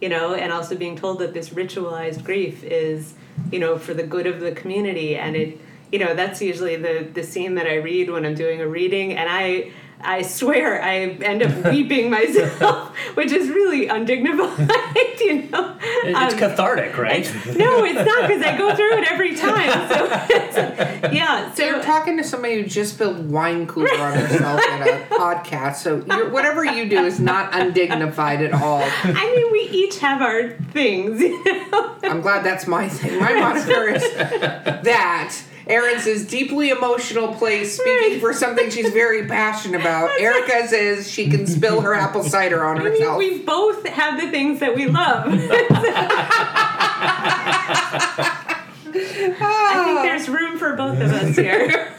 You know, and also being told that this ritualized grief is, you know, for the good of the community, and it, you know, that's usually the the scene that I read when I'm doing a reading, and I. I swear I end up weeping myself, which is really undignified, you know.
It's
Um,
cathartic, right?
no, it's not because I go through it every time. So it's, yeah,
So you're talking to somebody who just spilled wine cooler on herself at a podcast. So you're, whatever you do is not undignified at all.
I mean, we each have our things. You know?
I'm glad that's my thing. My moniker is that. Arin's is deeply emotional place, speaking for something she's very passionate about. Erica's is she can spill her apple cider on
I mean,
herself.
we both have the things that we love. I think ah. there's room for both of us here.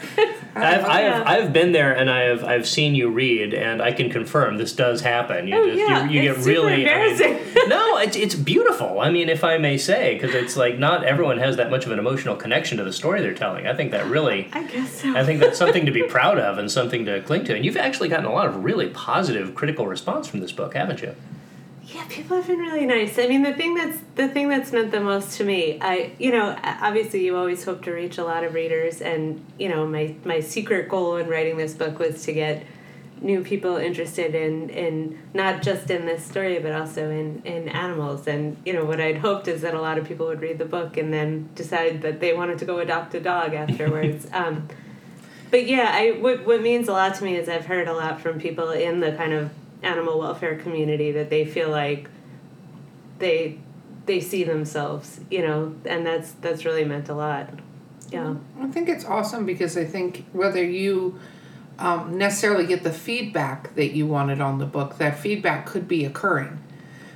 I've, I've, I've been there and I've I've seen you read and I can confirm this does happen. You
Oh,
just
yeah,
you, you
it's
get
super
really I mean- no, it's it's beautiful. I mean, if I may say, because it's like not everyone has that much of an emotional connection to the story they're telling. I think that really.
I guess so.
I think that's something to be proud of and something to cling to. And you've actually gotten a lot of really positive critical response from this book, haven't you?
Yeah, people have been really nice. I mean, the thing that's the thing that's meant the most to me. I, you know, obviously you always hope to reach a lot of readers, and you know, my my secret goal in writing this book was to get new people interested in in not just in this story, but also in in animals. And you know, what I'd hoped is that a lot of people would read the book and then decide that they wanted to go adopt a dog afterwards. um, but yeah, I what what means a lot to me is I've heard a lot from people in the kind of animal welfare community that they feel like they they see themselves, you know, and that's that's really meant a lot. Yeah.
I think it's awesome because I think whether you um, necessarily get the feedback that you wanted on the book, that feedback could be occurring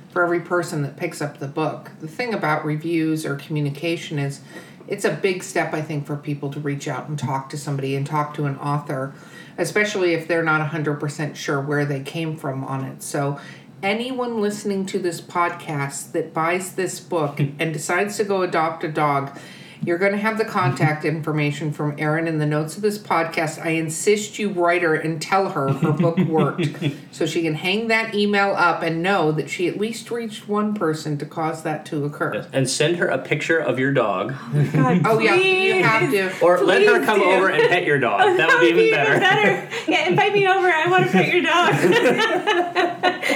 for every person that picks up the book. The thing about reviews or communication is it's a big step, I think, for people to reach out and talk to somebody and talk to an author, especially if they're not 100% sure where they came from on it. So, anyone listening to this podcast that buys this book and decides to go adopt a dog, you're going to have the contact information from Arin in the notes of this podcast. I insist you write her and tell her her book worked so she can hang that email up and know that she at least reached one person to cause that to occur.
And send her a picture of your dog, oh
God,
Oh, yeah, you have
please.
to.
or let her come
do.
over and pet your dog. That would be even better.
Yeah, invite me over. I want to pet your dog.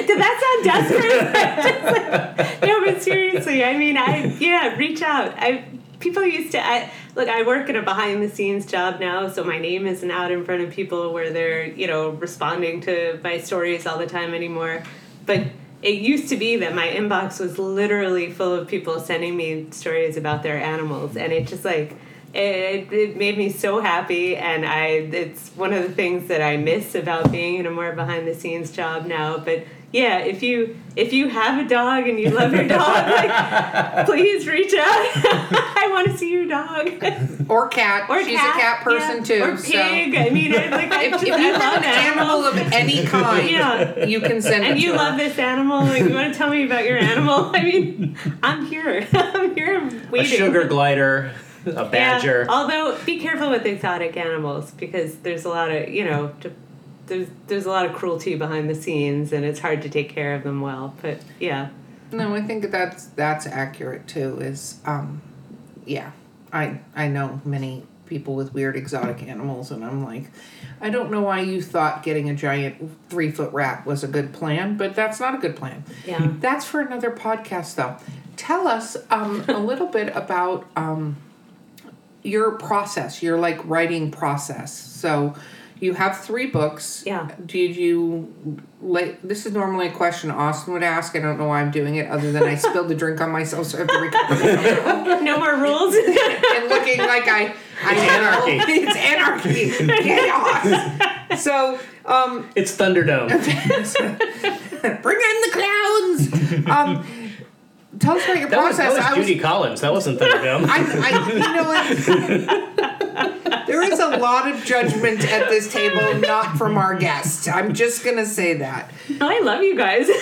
Did that sound desperate? Like- no, but seriously, I mean, I yeah, reach out. I people used to. I look. I work in a behind the scenes job now, so my name isn't out in front of people where they're you know responding to my stories all the time anymore. But it used to be that my inbox was literally full of people sending me stories about their animals, and it just like it, it made me so happy and i it's one of the things that i miss about being in a more behind the scenes job now but yeah if you if you have a dog and you love your dog like please reach out i want to see your dog
Or cat.
or
She's
cat,
a cat person
yeah.
too.
or pig i mean I, like I,
if,
just,
if
I
you have
love
an animal
animals
of any kind,
Yeah.
you can send it
and
to
you
her.
love this animal like you want to tell me about your animal i mean i'm here i'm here
A
waiting
sugar glider, a
Yeah,
badger.
although be careful with exotic animals because there's a lot of you know to, there's there's a lot of cruelty behind the scenes and it's hard to take care of them well. But yeah,
No, I think that's that's accurate too. Is um, yeah, I I know many people with weird exotic animals, and I'm like, I don't know why you thought getting a giant three foot rat was a good plan, but that's not a good plan.
yeah.
That's for another podcast, though. Tell us um, a little bit about um, your process, your like writing process. So you have three books.
Yeah.
Did you like? This is normally a question Austin would ask. I don't know why I'm doing it, other than I spilled the drink on myself, so I have to recover.
no more rules.
and looking like I, I
anarchy.
it's anarchy, chaos. So um,
It's Thunderdome.
bring in the clowns. Um, tell us about your
That was,
process.
that
I
was
was
Judy Collins. That wasn't Thunderdome.
I, I, you know what? There is a lot of judgment at this table, not from our guests. I'm just gonna say that.
I love you guys.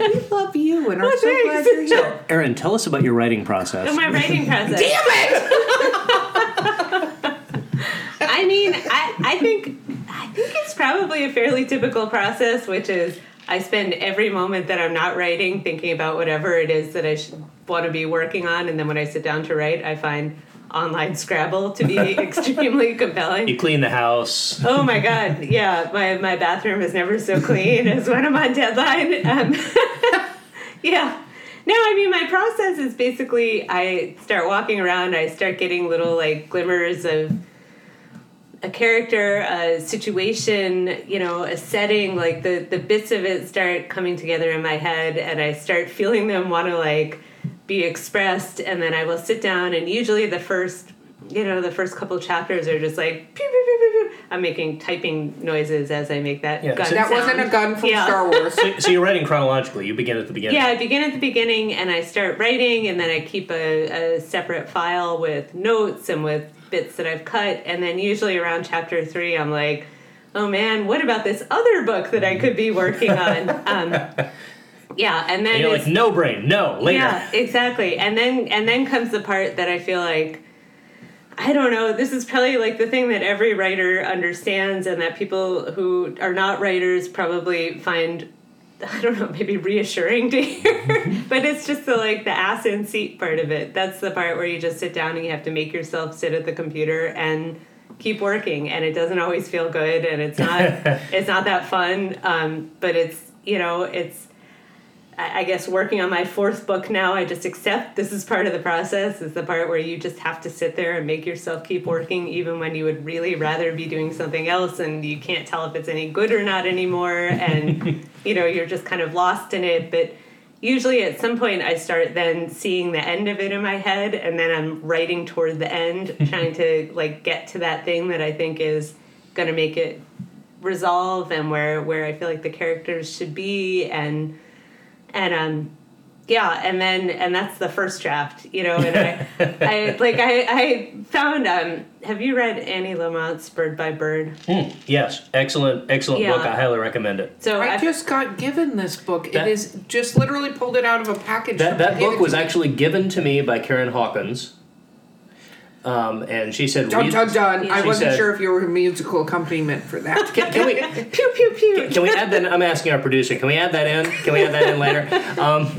We love you and are oh, so
thanks.
glad you're here.
Arin, tell us about your writing process.
Oh, my writing process.
Damn it!
I mean, I, I think I think it's probably a fairly typical process, which is I spend every moment that I'm not writing thinking about whatever it is that I should want to be working on, and then when I sit down to write, I find online Scrabble to be extremely compelling.
You clean the house.
Oh my god, yeah, my, my bathroom is never so clean as when I'm on deadline. Um, yeah. No, I mean, my process is basically I start walking around, I start getting little like glimmers of a character, a situation, you know, a setting, like the, the bits of it start coming together in my head and I start feeling them want to like be expressed and then I will sit down and usually the first you know, the first couple chapters are just like pew, pew, pew, pew, pew. I'm making typing noises as I make that
Yeah,
gun
so-
That
sound.
wasn't a gun from
Yeah.
Star Wars.
So, so you're writing chronologically. You begin at the beginning.
Yeah, I begin at the beginning and I start writing, and then I keep a, a separate file with notes and with bits that I've cut. And then usually around chapter three, I'm like, oh man, what about this other book that I could be working on? Um, yeah, and then
And you're
it's,
like, no brain, no, later.
yeah, exactly. And then and then comes the part that I feel like I don't know, this is probably like the thing that every writer understands and that people who are not writers probably find I don't know, maybe reassuring to hear. but it's just the like the ass in seat part of it. That's the part where you just sit down and you have to make yourself sit at the computer and keep working and it doesn't always feel good and it's not it's not that fun. Um, but it's you know, it's I guess working on my fourth book now, I just accept this is part of the process. Is the part where you just have to sit there and make yourself keep working, even when you would really rather be doing something else, and you can't tell if it's any good or not anymore, and you know you're just kind of lost in it. But usually, at some point, I start then seeing the end of it in my head, and then I'm writing toward the end, trying to like get to that thing that I think is going to make it resolve, and where where I feel like the characters should be, and and um yeah and then and that's the first draft you know and i i like i i found um have you read annie Lamott's bird by bird
Hmm, yes, excellent, excellent
Yeah.
book. I highly recommend it.
so
I
I,
just got given this book.
That-
it is just literally pulled it out of a package.
That, that book was actually given to me by Karen Hawkins. Um, and she said,
Dun
read-
dun dun.
Yeah.
I wasn't
said-
sure if you were a musical accompaniment for that.
Can, can we
pew pew pew
can we add that? I'm asking our producer. Can we add that in? Can we add that in later? Um,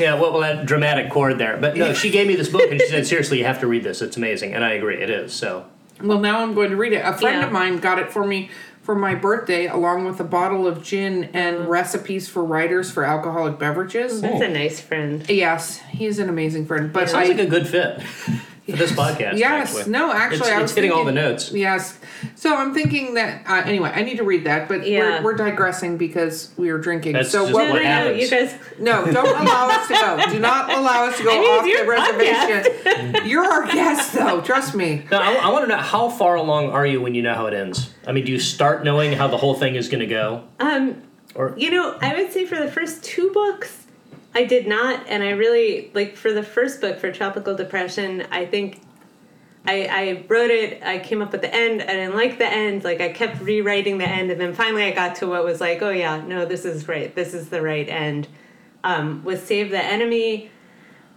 yeah, what will that dramatic chord there? But no, she gave me this book and she said, seriously, you have to read this. It's amazing, and I agree, it is. So
Well, now I'm going to read it. A friend
Yeah.
of mine got it for me for my birthday, along with a bottle of gin and recipes for writers for alcoholic beverages.
that's a nice friend
Yes, he's an amazing friend. But
sounds
I,
like a good fit for this podcast.
yes,
actually.
no, actually,
it's,
I
it's
was
hitting all the notes.
Yes, so I'm thinking that uh, anyway. I need to read that, but
Yeah.
we're, we're digressing because we are drinking.
That's
so
just
what
no,
what
no, no,
happens.
you guys
No, don't allow us to go. Do not allow us to go off the reservation. You're our guest, though. Trust me.
Now, I, I want to know how far along are you when you know how it ends? I mean, do you start knowing how the whole thing is going to go?
um
Or
You know, I would say for the first two books, I did not, and I really like for the first book for tropical depression. I think I, I wrote it. I came up with the end. I didn't like the end. Like I kept rewriting the end, and then finally I got to what was like, oh yeah, no, this is right. This is the right end. Um, with Save the Enemy,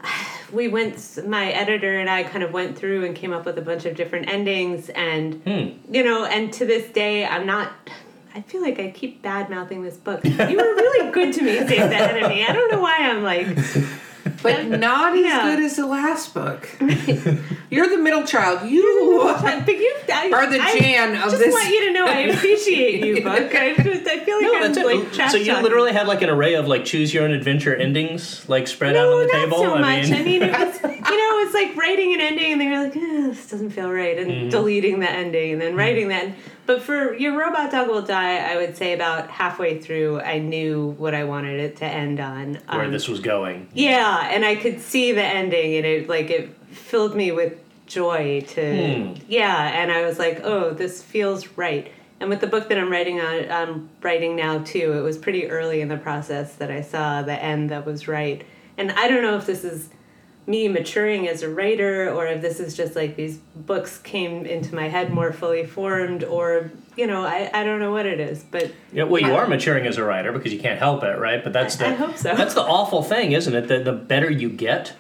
we went. My editor and I kind of went through and came up with a bunch of different endings, and
Hmm.
you know, and to this day, I'm not. I feel like I keep bad mouthing this book. You were really good to me, Save the Enemy. I don't know why I'm like.
But not as
Yeah.
good as the last book. You're the middle child. You
But you I,
are the
I
Jan of
just
this.
want you to know I appreciate you, book. I just I feel like
no,
I'm
that's
like trash
so you literally had like an array of like choose your own adventure endings like spread out on the
not
table.
so
I
much.
mean,
I mean, it was you know, it's like writing an ending, and then you're like, eh, this doesn't feel right, and
Mm-hmm.
deleting the ending, and then writing that. But for your robot dog will die, I would say about halfway through, I knew what I wanted it to end on.
where
Um,
this was going.
Yeah, and I could see the ending, and it like it filled me with joy to
Hmm.
yeah, and I was like, oh, this feels right. And with the book that I'm writing on, I'm writing now too. It was pretty early in the process that I saw the end that was right. And I don't know if this is me maturing as a writer or if this is just like these books came into my head more fully formed or you know I, I don't know what it is but
Yeah, well, you are maturing as a writer because you can't help it, right? But that's the
I hope so.
that's the awful thing, isn't it? That the better you get,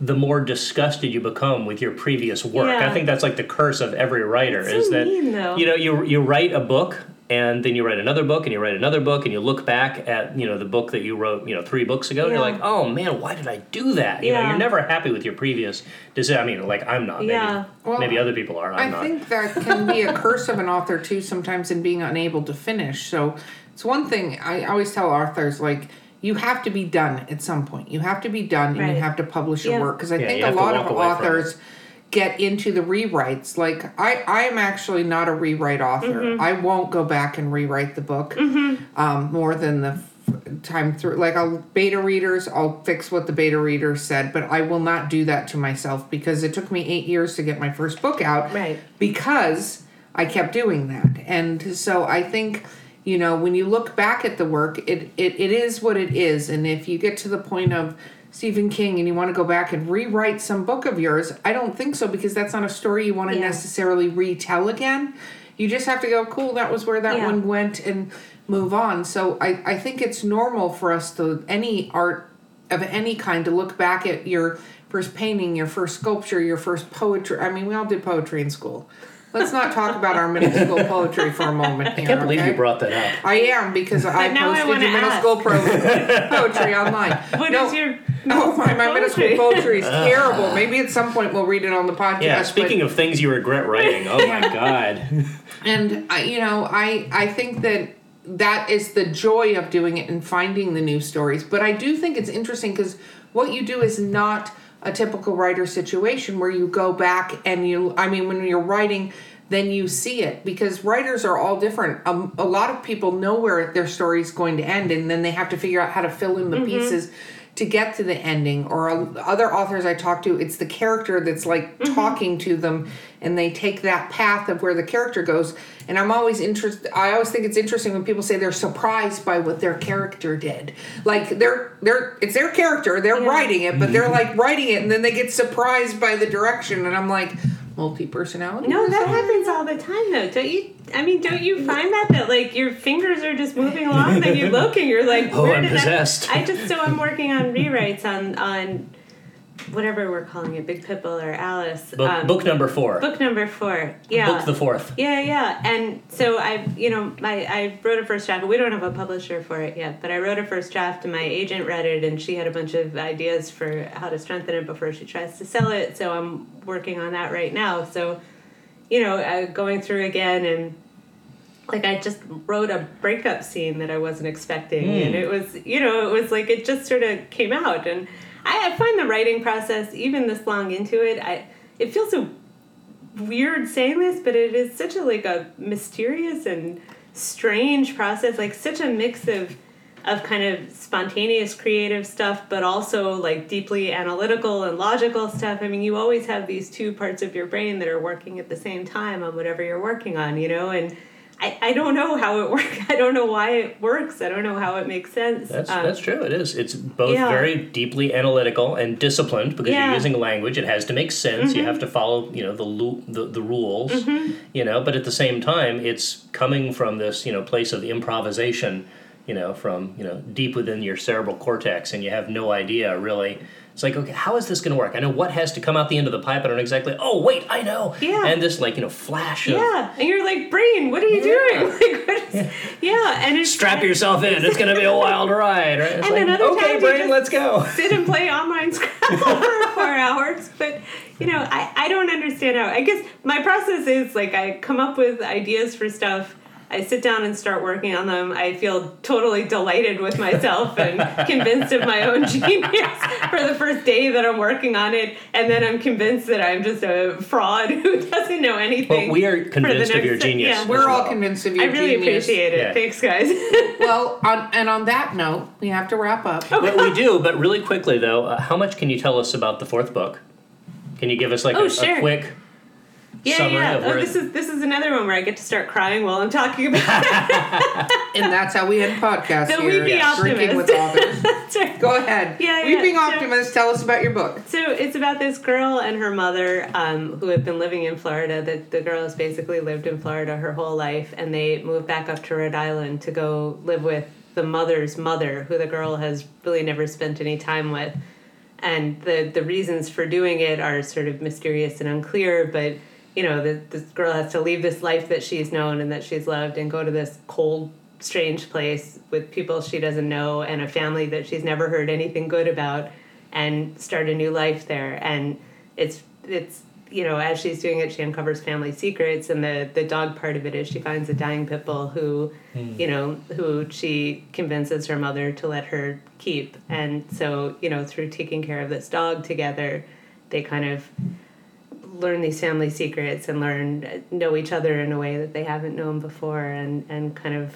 the more disgusted you become with your previous work.
Yeah.
I think that's like the curse of every writer
It's so
is that
mean, though.
you know you you write a book and then you write another book and you write another book and you look back at you know the book that you wrote you know three books ago and you're like oh man why did i do that you know you're never happy with your previous decision i mean like i'm not maybe,
Yeah.
Well,
maybe other people are i'm
I
not
think that can be a curse of an author too, sometimes in being unable to finish. So it's one thing I always tell authors like you have to be done at some point. You have to be done and you have to publish your
Yeah.
work because I
Yeah,
think a lot of
away from
authors get into the rewrites. Like I, I am actually not a rewrite author.
Mm-hmm.
I won't go back and rewrite the book um, more than the f- time through. Like I'll beta readers, I'll fix what the beta readers said, but I will not do that to myself because it took me eight years to get my first book out.
Right.
Because I kept doing that, and so I think. You know, when you look back at the work, it, it, it is what it is. And if you get to the point of Stephen King and you want to go back and rewrite some book of yours, I don't think so because that's not a story you want to
Yeah.
necessarily retell again. You just have to go, cool, that was where that
Yeah.
one went and move on. So I, I think it's normal for us to, any art of any kind, to look back at your first painting, your first sculpture, your first poetry. I mean, we all did poetry in school. Let's not talk about our middle school poetry for a moment.
i can't believe you brought that up
I am because I
now I
posted
wanna
your middle
ask.
school pro- poetry online.
What
no,
is your
Oh my, my middle school
poetry?
poetry is terrible. Maybe at some point we'll read it on the podcast.
yeah
but-
speaking of things you regret writing oh my god
and I, you know, I I think that that is the joy of doing it and finding the new stories. But I do think it's interesting because what you do is not a typical writer situation where you go back and you. I mean, when you're writing. Then you see it because writers are all different. Um, a lot of people know where their story is going to end, and then they have to figure out how to fill in the pieces to get to the ending or uh, other authors i talk to it's the character that's like talking to them and they take that path of where the character goes. And i'm always interested i always think it's interesting when people say they're surprised by what their character did. Like they're they're it's their character they're
Yeah.
writing it but they're like writing it and then they get surprised by the direction and i'm like multi-personality
No, that happens all the time though. Don't you? I mean, don't you find that that like your fingers are just moving along, then you look and you're like,
Oh, I'm possessed.
I, I just so I'm working on rewrites on on whatever we're calling it, Big Pipple or Alice.
book,
um,
book number four
book number four. Yeah.
book the fourth
Yeah, yeah, and so I, you know, my I wrote a first draft. We don't have a publisher for it yet, but I wrote a first draft, and my agent read it, and she had a bunch of ideas for how to strengthen it before she tries to sell it. So I'm working on that right now. So, you know, uh, going through again and. Like I just wrote a breakup scene that I wasn't expecting, and it was, you know, it was like it just sort of came out, and I, find the writing process, even this long into it, I it feels so weird saying this, but it is such a like a mysterious and strange process, like such a mix of of kind of spontaneous creative stuff, but also like deeply analytical and logical stuff. I mean, you always have these two parts of your brain that are working at the same time on whatever you're working on, you know, and I, I don't know how it works. I don't know why it works. I don't know how it makes sense.
That's
Um,
that's true. It is. It's both
yeah.
very deeply analytical and disciplined because
Yeah. Mm-hmm.
you're using language. It has to make sense. You have to follow, you know, the lu- the, the rules. You know, but at the same time, it's coming from this, you know, place of improvisation. You know, from you know deep within your cerebral cortex, and you have no idea really. It's like, okay, how is this going to work? I know what has to come out the end of the pipe. I don't exactly. Oh, wait, I know.
Yeah.
And this like you know flash of
yeah, and you're like, brain, what are you
Yeah.
doing? Like, what is, yeah. and it's
strap yourself in. It's going to be a wild ride. Right? It's
And
like,
other
okay,
times you
brain,
just-
let's go.
sit and play online Scrabble for four hours. But you know, I, I don't understand how. I guess my process is like I come up with ideas for stuff. I sit down and start working on them. I feel totally delighted with myself and convinced of my own genius for the first day that I'm working on it, and then I'm convinced that I'm just a fraud who doesn't know anything.
Well, we are
for the
convinced of your genius.
yeah.
We're all
well.
convinced of your genius.
I really
genius.
appreciate it.
Yeah.
Thanks, guys.
Well, on, and on that note, we have to wrap up.
But we do. But really quickly, though, uh, how much can you tell us about the fourth book? Can you give us like
Oh,
a,
sure.
a quick
yeah,
summary
yeah.
of
Oh, this is this is another one where I get to start crying while I'm talking about it.
And that's how we end podcasts.
The
here.
Weepy
Drinking with authors.
Right.
Go ahead.
Yeah, yeah.
Weeping
So-
Optimist, tell us about your book.
So it's about this girl and her mother um, who have been living in Florida. The, the girl has basically lived in Florida her whole life, and they moved back up to Rhode Island to go live with the mother's mother, who the girl has really never spent any time with. And the, the reasons for doing it are sort of mysterious and unclear, but you know, that this girl has to leave this life that she's known and that she's loved and go to this cold, strange place with people she doesn't know and a family that she's never heard anything good about and start a new life there. And it's it's you know, as she's doing it, she uncovers family secrets, and the the dog part of it is she finds a dying pit bull who, hmm. you know, who she convinces her mother to let her keep, and so you know, through taking care of this dog together, they kind of learn these family secrets and learn uh, know each other in a way that they haven't known before, and and kind of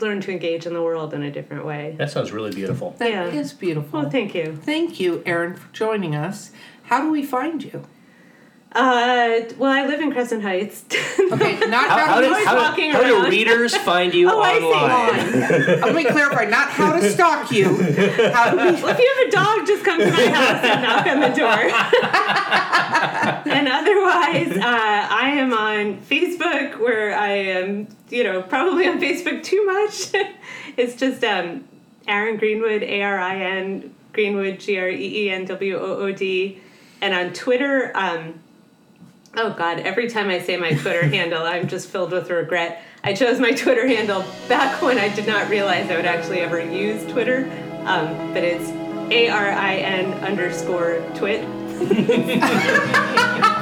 learn to engage in the world in a different way.
That sounds really beautiful.
That is
Yeah.
beautiful.
Well, thank you.
Thank you, Arin, for joining us. How do we find you?
Uh, well, I live in Crescent Heights.
Okay, not
How,
how,
how,
to
do,
always
how,
walking
how do readers find you
Oh, I see.
online?
Let me clarify. Not how to stalk you. How do we?
Well, if you have a dog, just come to my house and knock on the door. and otherwise, uh, I am on Facebook, where I am, you know, probably on Facebook too much. it's just um, Arin Greenwood, A R I N Greenwood, G R E E N W O O D, and on Twitter. Um, Oh God! Every time I say my Twitter handle, I'm just filled with regret. I chose my Twitter handle back when I did not realize I would actually ever use Twitter, um, but it's A R I N underscore twit.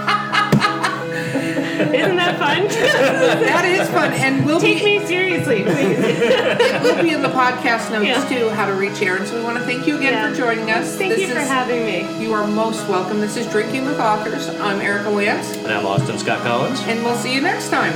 Isn't that fun?
That is fun, and we'll
Take
be
me seriously, please.
it will be in the podcast notes
Yeah.
too. How to reach Arin. So we want to thank you again
Yeah.
for joining us.
Thank
this
you for
is,
having me.
You are most welcome. This is Drinking with Authors. I'm Erica Lance,
And I'm Austin Scott Collins.
and we'll see you next time.